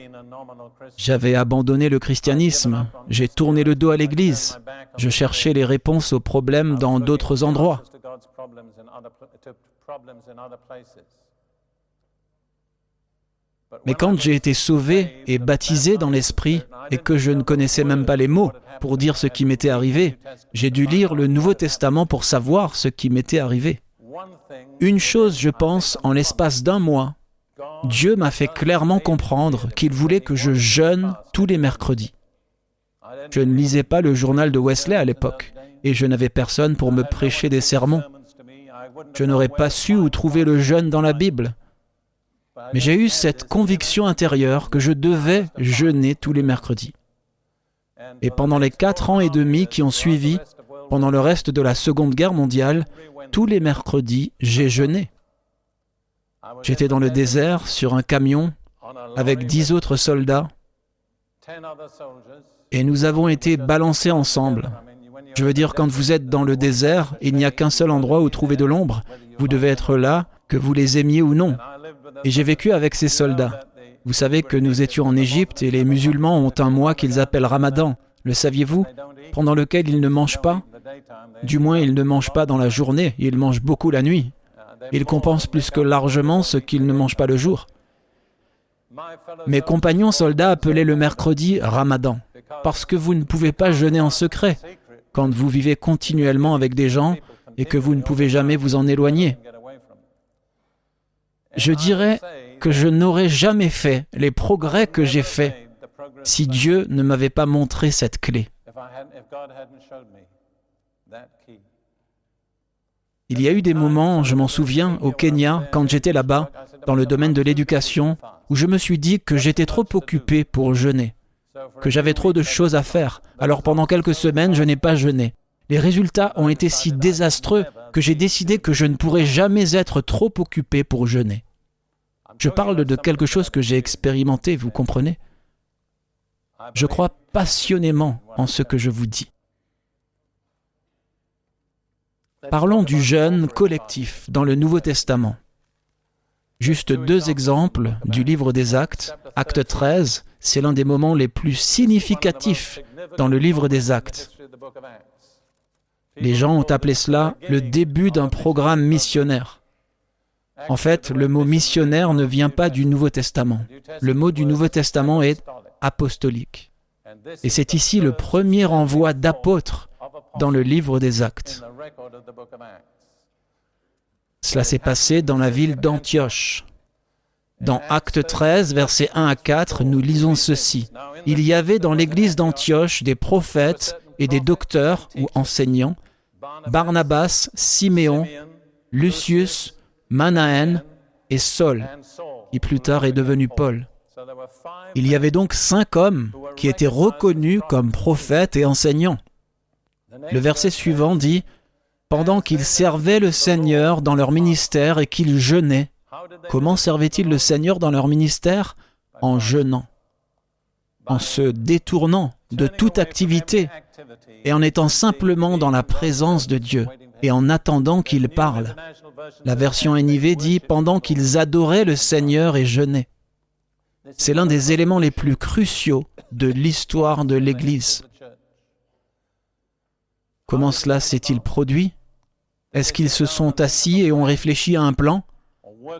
J'avais abandonné le christianisme. J'ai tourné le dos à l'Église. Je cherchais les réponses aux problèmes dans d'autres endroits. Mais quand j'ai été sauvé et baptisé dans l'Esprit et que je ne connaissais même pas les mots pour dire ce qui m'était arrivé, j'ai dû lire le Nouveau Testament pour savoir ce qui m'était arrivé. Une chose, je pense, en l'espace d'un mois, Dieu m'a fait clairement comprendre qu'il voulait que je jeûne tous les mercredis. Je ne lisais pas le journal de Wesley à l'époque, et je n'avais personne pour me prêcher des sermons. Je n'aurais pas su où trouver le jeûne dans la Bible. Mais j'ai eu cette conviction intérieure que je devais jeûner tous les mercredis. Et pendant les quatre ans et demi qui ont suivi, pendant le reste de la Seconde Guerre mondiale, tous les mercredis, j'ai jeûné. J'étais dans le désert sur un camion avec dix autres soldats et nous avons été balancés ensemble. Je veux dire, quand vous êtes dans le désert, il n'y a qu'un seul endroit où trouver de l'ombre. Vous devez être là, que vous les aimiez ou non. Et j'ai vécu avec ces soldats. Vous savez que nous étions en Égypte et les musulmans ont un mois qu'ils appellent Ramadan. Le saviez-vous? Pendant lequel ils ne mangent pas. Du moins, ils ne mangent pas dans la journée, ils mangent beaucoup la nuit. Ils compensent plus que largement ce qu'ils ne mangent pas le jour. Mes compagnons soldats appelaient le mercredi Ramadan, parce que vous ne pouvez pas jeûner en secret quand vous vivez continuellement avec des gens et que vous ne pouvez jamais vous en éloigner. Je dirais que je n'aurais jamais fait les progrès que j'ai faits si Dieu ne m'avait pas montré cette clé. Il y a eu des moments, je m'en souviens, au Kenya, quand j'étais là-bas, dans le domaine de l'éducation, où je me suis dit que j'étais trop occupé pour jeûner, que j'avais trop de choses à faire. Alors pendant quelques semaines, je n'ai pas jeûné. Les résultats ont été si désastreux que j'ai décidé que je ne pourrais jamais être trop occupé pour jeûner. Je parle de quelque chose que j'ai expérimenté, vous comprenez? Je crois passionnément en ce que je vous dis. Parlons du jeûne collectif dans le Nouveau Testament. Juste deux exemples du livre des Actes. Acte 13, c'est l'un des moments les plus significatifs dans le livre des Actes. Les gens ont appelé cela le début d'un programme missionnaire. En fait, le mot missionnaire ne vient pas du Nouveau Testament. Le mot du Nouveau Testament est apostolique. Et c'est ici le premier envoi d'apôtres dans le livre des Actes. Cela s'est passé dans la ville d'Antioche. Dans Acte 13, versets 1 à 4, nous lisons ceci. Il y avait dans l'église d'Antioche des prophètes et des docteurs ou enseignants, Barnabas, Siméon, Lucius, Manaen et Saul, qui plus tard est devenu Paul. Il y avait donc cinq hommes qui étaient reconnus comme prophètes et enseignants. Le verset suivant dit pendant qu'ils servaient le Seigneur dans leur ministère et qu'ils jeûnaient. Comment servaient-ils le Seigneur dans leur ministère? En jeûnant, en se détournant de toute activité et en étant simplement dans la présence de Dieu et en attendant qu'il parle. La version NIV dit pendant qu'ils adoraient le Seigneur et jeûnaient. C'est l'un des éléments les plus cruciaux de l'histoire de l'Église. Comment cela s'est-il produit? Est-ce qu'ils se sont assis et ont réfléchi à un plan?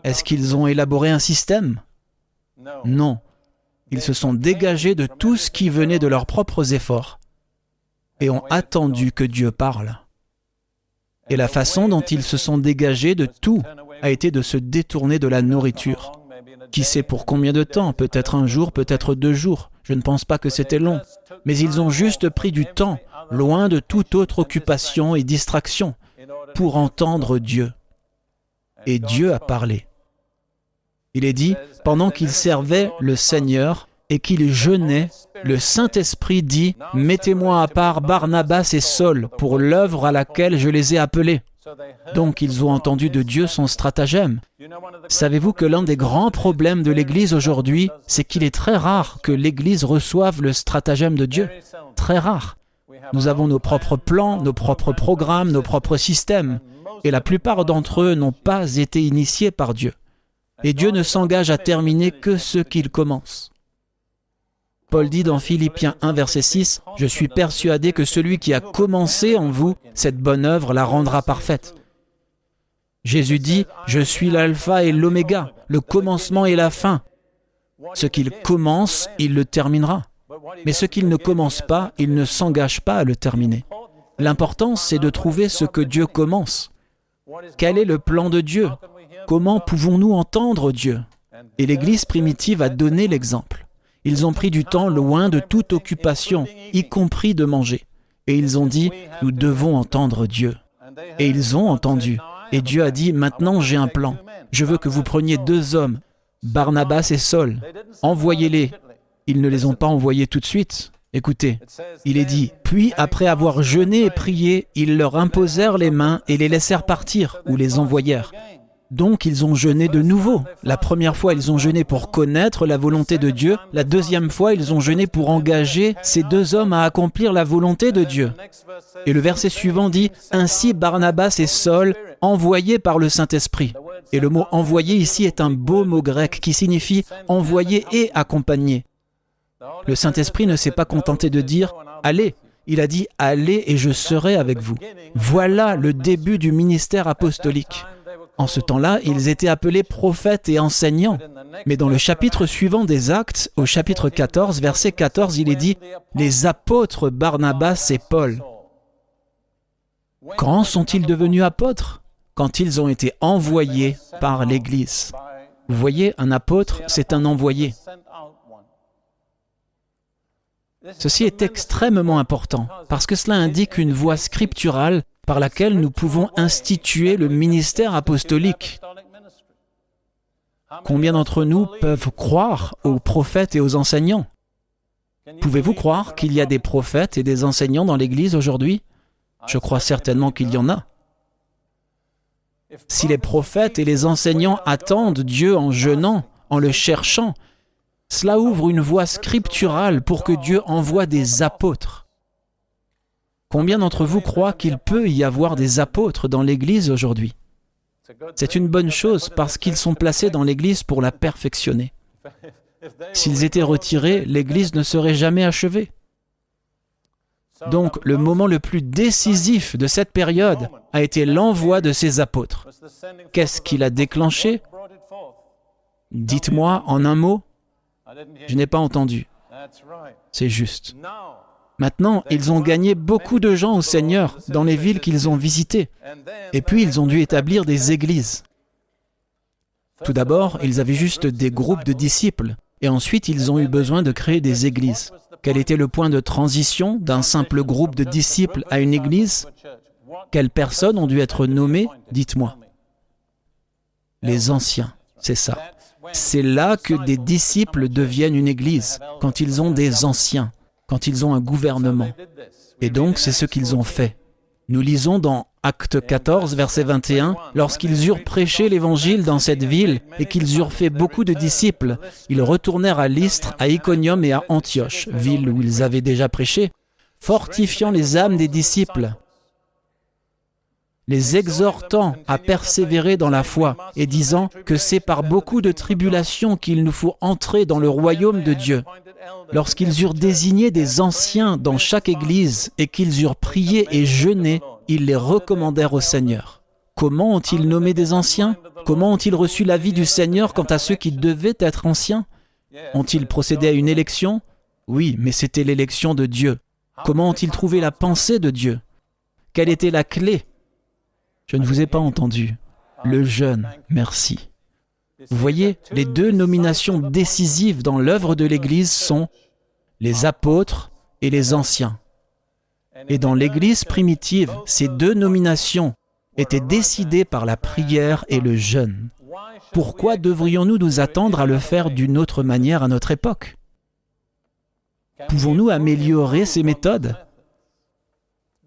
Est-ce qu'ils ont élaboré un système? Non. Ils se sont dégagés de tout ce qui venait de leurs propres efforts et ont attendu que Dieu parle. Et la façon dont ils se sont dégagés de tout a été de se détourner de la nourriture. Qui sait pour combien de temps Peut-être un jour, peut-être deux jours. Je ne pense pas que c'était long. Mais ils ont juste pris du temps, loin de toute autre occupation et distraction pour entendre Dieu. Et Dieu a parlé. Il est dit, pendant qu'il servait le Seigneur et qu'il jeûnait, le Saint-Esprit dit, Mettez-moi à part Barnabas et Saul pour l'œuvre à laquelle je les ai appelés. Donc ils ont entendu de Dieu son stratagème. Savez-vous que l'un des grands problèmes de l'Église aujourd'hui, c'est qu'il est très rare que l'Église reçoive le stratagème de Dieu. Très rare. Nous avons nos propres plans, nos propres programmes, nos propres systèmes, et la plupart d'entre eux n'ont pas été initiés par Dieu. Et Dieu ne s'engage à terminer que ce qu'il commence. Paul dit dans Philippiens 1, verset 6, Je suis persuadé que celui qui a commencé en vous cette bonne œuvre la rendra parfaite. Jésus dit, Je suis l'alpha et l'oméga, le commencement et la fin. Ce qu'il commence, il le terminera. Mais ce qu'il ne commence pas, il ne s'engage pas à le terminer. L'important, c'est de trouver ce que Dieu commence. Quel est le plan de Dieu? Comment pouvons-nous entendre Dieu? Et l'Église primitive a donné l'exemple. Ils ont pris du temps loin de toute occupation, y compris de manger. Et ils ont dit, nous devons entendre Dieu. Et ils ont entendu. Et Dieu a dit, maintenant j'ai un plan. Je veux que vous preniez deux hommes, Barnabas et Saul. Envoyez-les. Ils ne les ont pas envoyés tout de suite. Écoutez, il est dit, puis après avoir jeûné et prié, ils leur imposèrent les mains et les laissèrent partir ou les envoyèrent. Donc ils ont jeûné de nouveau. La première fois, ils ont jeûné pour connaître la volonté de Dieu. La deuxième fois, ils ont jeûné pour engager ces deux hommes à accomplir la volonté de Dieu. Et le verset suivant dit, Ainsi Barnabas et Saul, envoyés par le Saint-Esprit. Et le mot envoyé ici est un beau mot grec qui signifie envoyer et accompagner. Le Saint-Esprit ne s'est pas contenté de dire Allez, il a dit Allez et je serai avec vous. Voilà le début du ministère apostolique. En ce temps-là, ils étaient appelés prophètes et enseignants. Mais dans le chapitre suivant des Actes, au chapitre 14, verset 14, il est dit Les apôtres Barnabas et Paul. Quand sont-ils devenus apôtres? Quand ils ont été envoyés par l'Église. Vous voyez, un apôtre, c'est un envoyé. Ceci est extrêmement important parce que cela indique une voie scripturale par laquelle nous pouvons instituer le ministère apostolique. Combien d'entre nous peuvent croire aux prophètes et aux enseignants? Pouvez-vous croire qu'il y a des prophètes et des enseignants dans l'Église aujourd'hui? Je crois certainement qu'il y en a. Si les prophètes et les enseignants attendent Dieu en jeûnant, en le cherchant, cela ouvre une voie scripturale pour que Dieu envoie des apôtres. Combien d'entre vous croient qu'il peut y avoir des apôtres dans l'Église aujourd'hui? C'est une bonne chose parce qu'ils sont placés dans l'Église pour la perfectionner. S'ils étaient retirés, l'Église ne serait jamais achevée. Donc le moment le plus décisif de cette période a été l'envoi de ces apôtres. Qu'est-ce qu'il a déclenché? Dites-moi en un mot. Je n'ai pas entendu. C'est juste. Maintenant, ils ont gagné beaucoup de gens au Seigneur dans les villes qu'ils ont visitées. Et puis, ils ont dû établir des églises. Tout d'abord, ils avaient juste des groupes de disciples. Et ensuite, ils ont eu besoin de créer des églises. Quel était le point de transition d'un simple groupe de disciples à une église? Quelles personnes ont dû être nommées? Dites-moi. Les anciens, c'est ça. C'est là que des disciples deviennent une église, quand ils ont des anciens quand ils ont un gouvernement. Et donc c'est ce qu'ils ont fait. Nous lisons dans Acte 14, verset 21, lorsqu'ils eurent prêché l'Évangile dans cette ville et qu'ils eurent fait beaucoup de disciples, ils retournèrent à Lystre, à Iconium et à Antioche, ville où ils avaient déjà prêché, fortifiant les âmes des disciples, les exhortant à persévérer dans la foi et disant que c'est par beaucoup de tribulations qu'il nous faut entrer dans le royaume de Dieu. Lorsqu'ils eurent désigné des anciens dans chaque église et qu'ils eurent prié et jeûné, ils les recommandèrent au Seigneur. Comment ont-ils nommé des anciens? Comment ont-ils reçu l'avis du Seigneur quant à ceux qui devaient être anciens? Ont-ils procédé à une élection? Oui, mais c'était l'élection de Dieu. Comment ont-ils trouvé la pensée de Dieu? Quelle était la clé Je ne vous ai pas entendu. Le jeûne, merci. Vous voyez, les deux nominations décisives dans l'œuvre de l'Église sont les apôtres et les anciens. Et dans l'Église primitive, ces deux nominations étaient décidées par la prière et le jeûne. Pourquoi devrions-nous nous attendre à le faire d'une autre manière à notre époque? Pouvons-nous améliorer ces méthodes?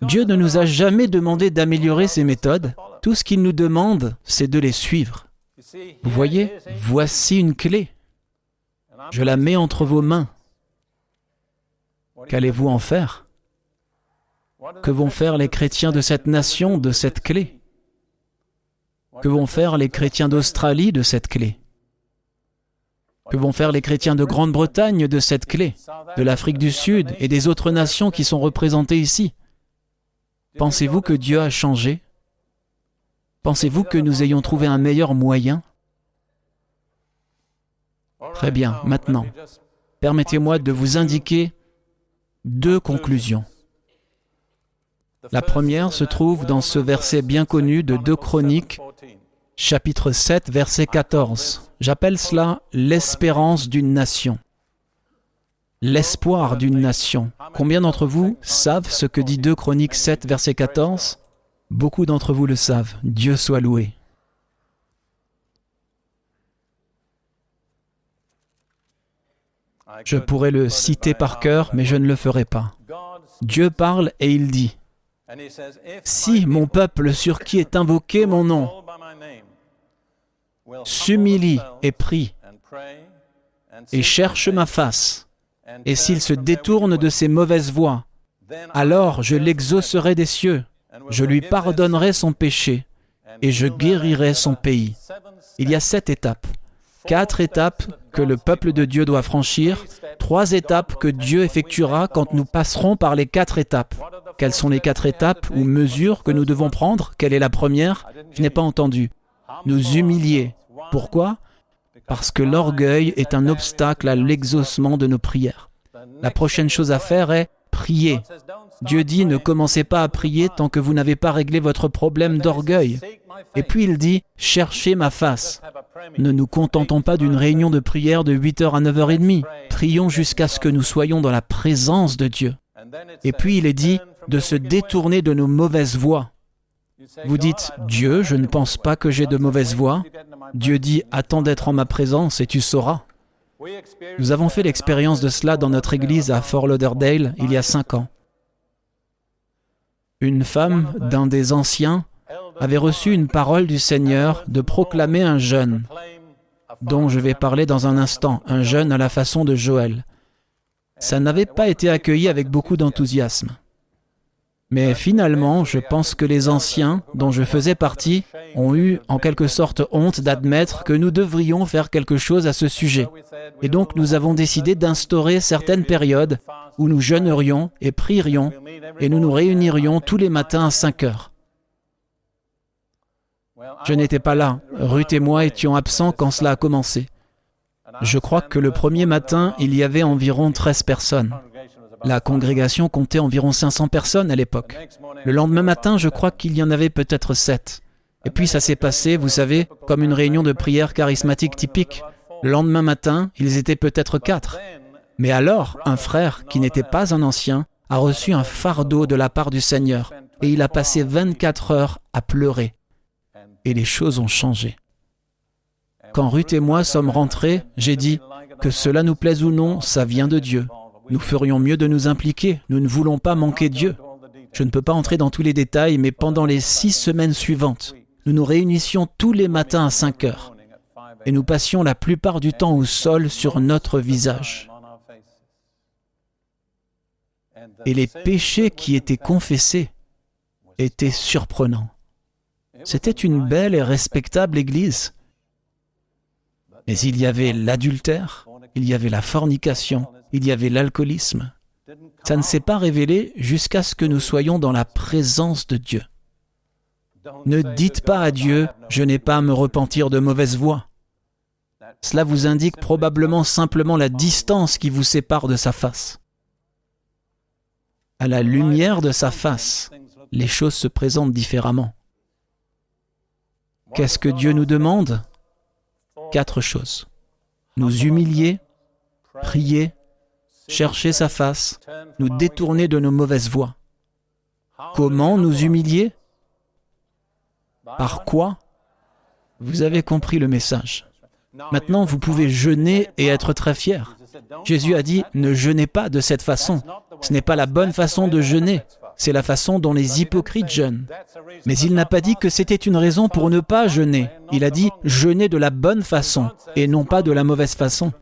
Dieu ne nous a jamais demandé d'améliorer ces méthodes. Tout ce qu'il nous demande, c'est de les suivre. Vous voyez, voici une clé. Je la mets entre vos mains. Qu'allez-vous en faire? Que vont faire les chrétiens de cette nation de cette clé? Que vont faire les chrétiens d'Australie de cette clé? Que vont faire les chrétiens de Grande-Bretagne de cette clé? De l'Afrique du Sud et des autres nations qui sont représentées ici? Pensez-vous que Dieu a changé? Pensez-vous que nous ayons trouvé un meilleur moyen? Très bien, maintenant, permettez-moi de vous indiquer deux conclusions. La première se trouve dans ce verset bien connu de 2 Chroniques, chapitre 7, verset 14. J'appelle cela l'espérance d'une nation. L'espoir d'une nation. Combien d'entre vous savent ce que dit 2 Chroniques 7, verset 14 Beaucoup d'entre vous le savent. Dieu soit loué. Je pourrais le citer par cœur, mais je ne le ferai pas. Dieu parle et il dit, Si mon peuple sur qui est invoqué mon nom s'humilie et prie et cherche ma face, et s'il se détourne de ses mauvaises voies, alors je l'exaucerai des cieux, je lui pardonnerai son péché, et je guérirai son pays. Il y a sept étapes quatre étapes que le peuple de Dieu doit franchir, trois étapes que Dieu effectuera quand nous passerons par les quatre étapes. Quelles sont les quatre étapes ou mesures que nous devons prendre? Quelle est la première? Je n'ai pas entendu. Nous humilier. Pourquoi? Parce que l'orgueil est un obstacle à l'exaucement de nos prières. La prochaine chose à faire est prier. Dieu dit, ne commencez pas à prier tant que vous n'avez pas réglé votre problème d'orgueil. Et puis il dit, cherchez ma face. Ne nous contentons pas d'une réunion de prière de 8h à 9h30. Prions jusqu'à ce que nous soyons dans la présence de Dieu. Et puis il est dit de se détourner de nos mauvaises voies. Vous dites, Dieu, je ne pense pas que j'ai de mauvaises voies. Dieu dit, attends d'être en ma présence et tu sauras. Nous avons fait l'expérience de cela dans notre église à Fort Lauderdale il y a cinq ans. Une femme d'un des anciens avait reçu une parole du Seigneur de proclamer un jeûne, dont je vais parler dans un instant, un jeûne à la façon de Joël. Ça n'avait pas été accueilli avec beaucoup d'enthousiasme. Mais finalement, je pense que les anciens, dont je faisais partie, ont eu en quelque sorte honte d'admettre que nous devrions faire quelque chose à ce sujet. Et donc nous avons décidé d'instaurer certaines périodes où nous jeûnerions et prierions et nous nous réunirions tous les matins à 5 heures. Je n'étais pas là. Ruth et moi étions absents quand cela a commencé. Je crois que le premier matin, il y avait environ 13 personnes. La congrégation comptait environ 500 personnes à l'époque. Le lendemain matin, je crois qu'il y en avait peut-être 7. Et puis ça s'est passé, vous savez, comme une réunion de prière charismatique typique. Le lendemain matin, ils étaient peut-être 4. Mais alors, un frère, qui n'était pas un ancien, a reçu un fardeau de la part du Seigneur, et il a passé 24 heures à pleurer et les choses ont changé. Quand Ruth et moi sommes rentrés, j'ai dit, que cela nous plaise ou non, ça vient de Dieu. Nous ferions mieux de nous impliquer, nous ne voulons pas manquer Dieu. Je ne peux pas entrer dans tous les détails, mais pendant les six semaines suivantes, nous nous réunissions tous les matins à 5 heures et nous passions la plupart du temps au sol sur notre visage. Et les péchés qui étaient confessés étaient surprenants. C'était une belle et respectable église. Mais il y avait l'adultère, il y avait la fornication, il y avait l'alcoolisme. Ça ne s'est pas révélé jusqu'à ce que nous soyons dans la présence de Dieu. Ne dites pas à Dieu, je n'ai pas à me repentir de mauvaise voie. Cela vous indique probablement simplement la distance qui vous sépare de sa face. À la lumière de sa face, les choses se présentent différemment. Qu'est-ce que Dieu nous demande? Quatre choses. Nous humilier, prier, chercher sa face, nous détourner de nos mauvaises voies. Comment nous humilier? Par quoi? Vous avez compris le message. Maintenant, vous pouvez jeûner et être très fier. Jésus a dit, ne jeûnez pas de cette façon. Ce n'est pas la bonne façon de jeûner. C'est la façon dont les hypocrites jeûnent. Mais il n'a pas dit que c'était une raison pour ne pas jeûner. Il a dit jeûner de la bonne façon et non pas de la mauvaise façon.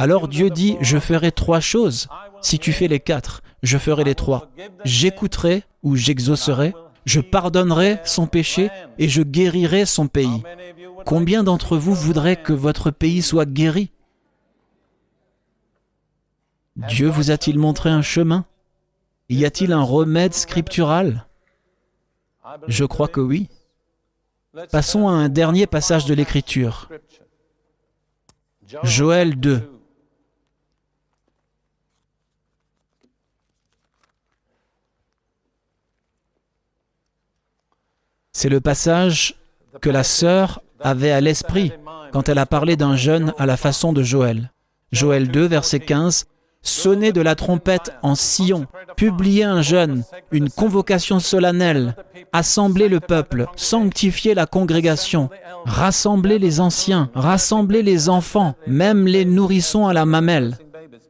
Alors Dieu dit, je ferai trois choses. Si tu fais les quatre, je ferai les trois. J'écouterai ou j'exaucerai, je pardonnerai son péché et je guérirai son pays. Combien d'entre vous voudraient que votre pays soit guéri? Dieu vous a-t-il montré un chemin? Y a-t-il un remède scriptural? Je crois que oui. Passons à un dernier passage de l'Écriture. Joël 2. C'est le passage que la sœur avait à l'esprit quand elle a parlé d'un jeûne à la façon de Joël. Joël 2, verset 15. Sonnez de la trompette en Sion, publiez un jeûne, une convocation solennelle, assemblez le peuple, sanctifiez la congrégation, rassemblez les anciens, rassemblez les enfants, même les nourrissons à la mamelle.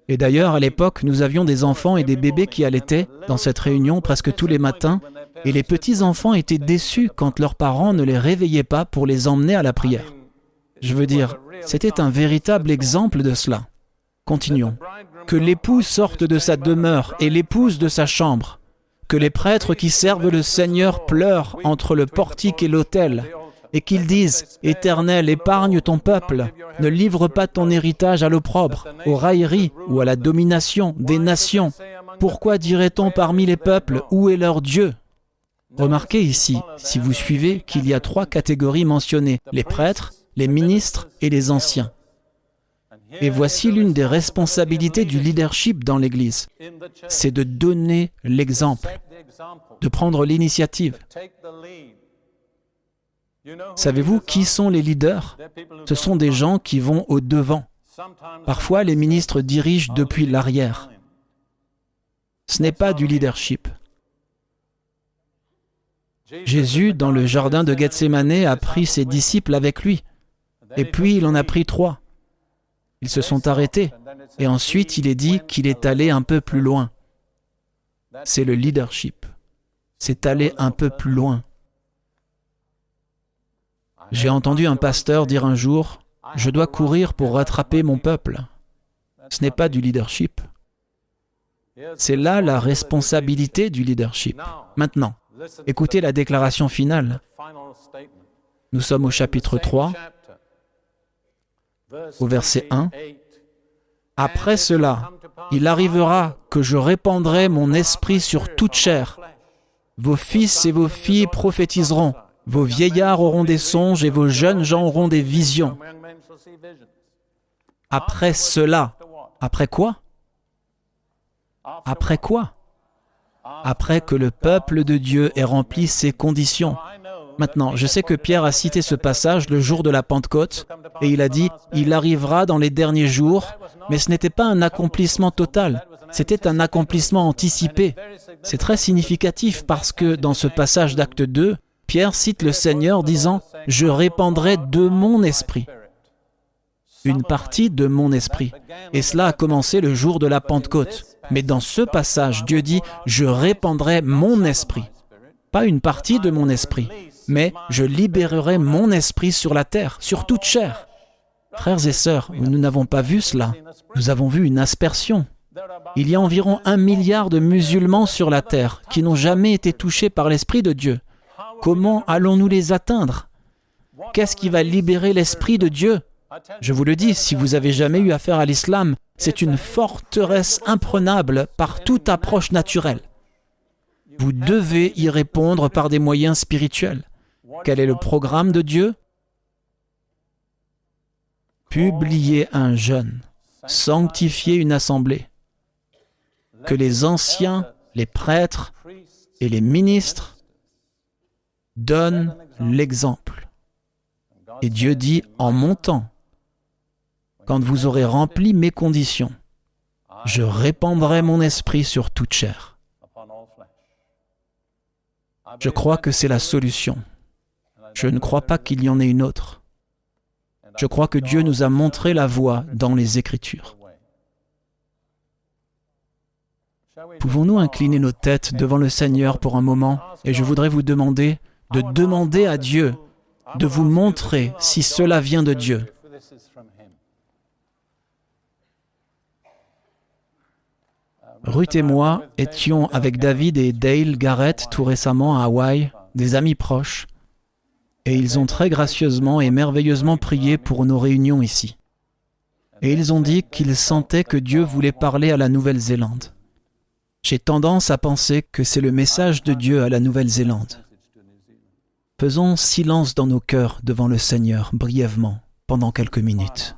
Et d'ailleurs, à l'époque, nous avions des enfants et des bébés qui allaitaient dans cette réunion presque tous les matins, et les petits-enfants étaient déçus quand leurs parents ne les réveillaient pas pour les emmener à la prière. Je veux dire, c'était un véritable exemple de cela. Continuons. Que l'époux sorte de sa demeure et l'épouse de sa chambre. Que les prêtres qui servent le Seigneur pleurent entre le portique et l'autel, et qu'ils disent, Éternel, épargne ton peuple, ne livre pas ton héritage à l'opprobre, aux railleries ou à la domination des nations. Pourquoi dirait-on parmi les peuples, où est leur Dieu? Remarquez ici, si vous suivez, qu'il y a trois catégories mentionnées, les prêtres, les ministres et les anciens. Et voici l'une des responsabilités du leadership dans l'Église, c'est de donner l'exemple, de prendre l'initiative. Savez-vous qui sont les leaders? Ce sont des gens qui vont au devant. Parfois, les ministres dirigent depuis l'arrière. Ce n'est pas du leadership. Jésus, dans le jardin de Gethsemane, a pris ses disciples avec lui. Et puis il en a pris trois. Ils se sont arrêtés. Et ensuite, il est dit qu'il est allé un peu plus loin. C'est le leadership. C'est aller un peu plus loin. J'ai entendu un pasteur dire un jour, je dois courir pour rattraper mon peuple. Ce n'est pas du leadership. C'est là la responsabilité du leadership. Maintenant, écoutez la déclaration finale. Nous sommes au chapitre 3, au verset 1. Après cela, il arrivera que je répandrai mon esprit sur toute chair. Vos fils et vos filles prophétiseront. Vos vieillards auront des songes et vos jeunes gens auront des visions. Après cela, après quoi? Après quoi? Après que le peuple de Dieu ait rempli ses conditions. Maintenant, je sais que Pierre a cité ce passage le jour de la Pentecôte, et il a dit, il arrivera dans les derniers jours, mais ce n'était pas un accomplissement total, c'était un accomplissement anticipé. C'est très significatif parce que dans ce passage d'acte 2, Pierre cite le Seigneur disant, Je répandrai de mon esprit. Une partie de mon esprit. Et cela a commencé le jour de la Pentecôte. Mais dans ce passage, Dieu dit, Je répandrai mon esprit. Pas une partie de mon esprit, mais je libérerai mon esprit sur la terre, sur toute chair. Frères et sœurs, nous n'avons pas vu cela. Nous avons vu une aspersion. Il y a environ un milliard de musulmans sur la terre qui n'ont jamais été touchés par l'Esprit de Dieu. Comment allons-nous les atteindre? Qu'est-ce qui va libérer l'Esprit de Dieu? Je vous le dis, si vous avez jamais eu affaire à l'islam, c'est une forteresse imprenable par toute approche naturelle. Vous devez y répondre par des moyens spirituels. Quel est le programme de Dieu? Publier un jeûne, sanctifier une assemblée, que les anciens, les prêtres et les ministres donne l'exemple. Et Dieu dit, en montant, quand vous aurez rempli mes conditions, je répandrai mon esprit sur toute chair. Je crois que c'est la solution. Je ne crois pas qu'il y en ait une autre. Je crois que Dieu nous a montré la voie dans les Écritures. Pouvons-nous incliner nos têtes devant le Seigneur pour un moment et je voudrais vous demander de demander à Dieu de vous montrer si cela vient de Dieu. Ruth et moi étions avec David et Dale Garrett tout récemment à Hawaï, des amis proches, et ils ont très gracieusement et merveilleusement prié pour nos réunions ici. Et ils ont dit qu'ils sentaient que Dieu voulait parler à la Nouvelle-Zélande. J'ai tendance à penser que c'est le message de Dieu à la Nouvelle-Zélande. Faisons silence dans nos cœurs devant le Seigneur brièvement pendant quelques minutes.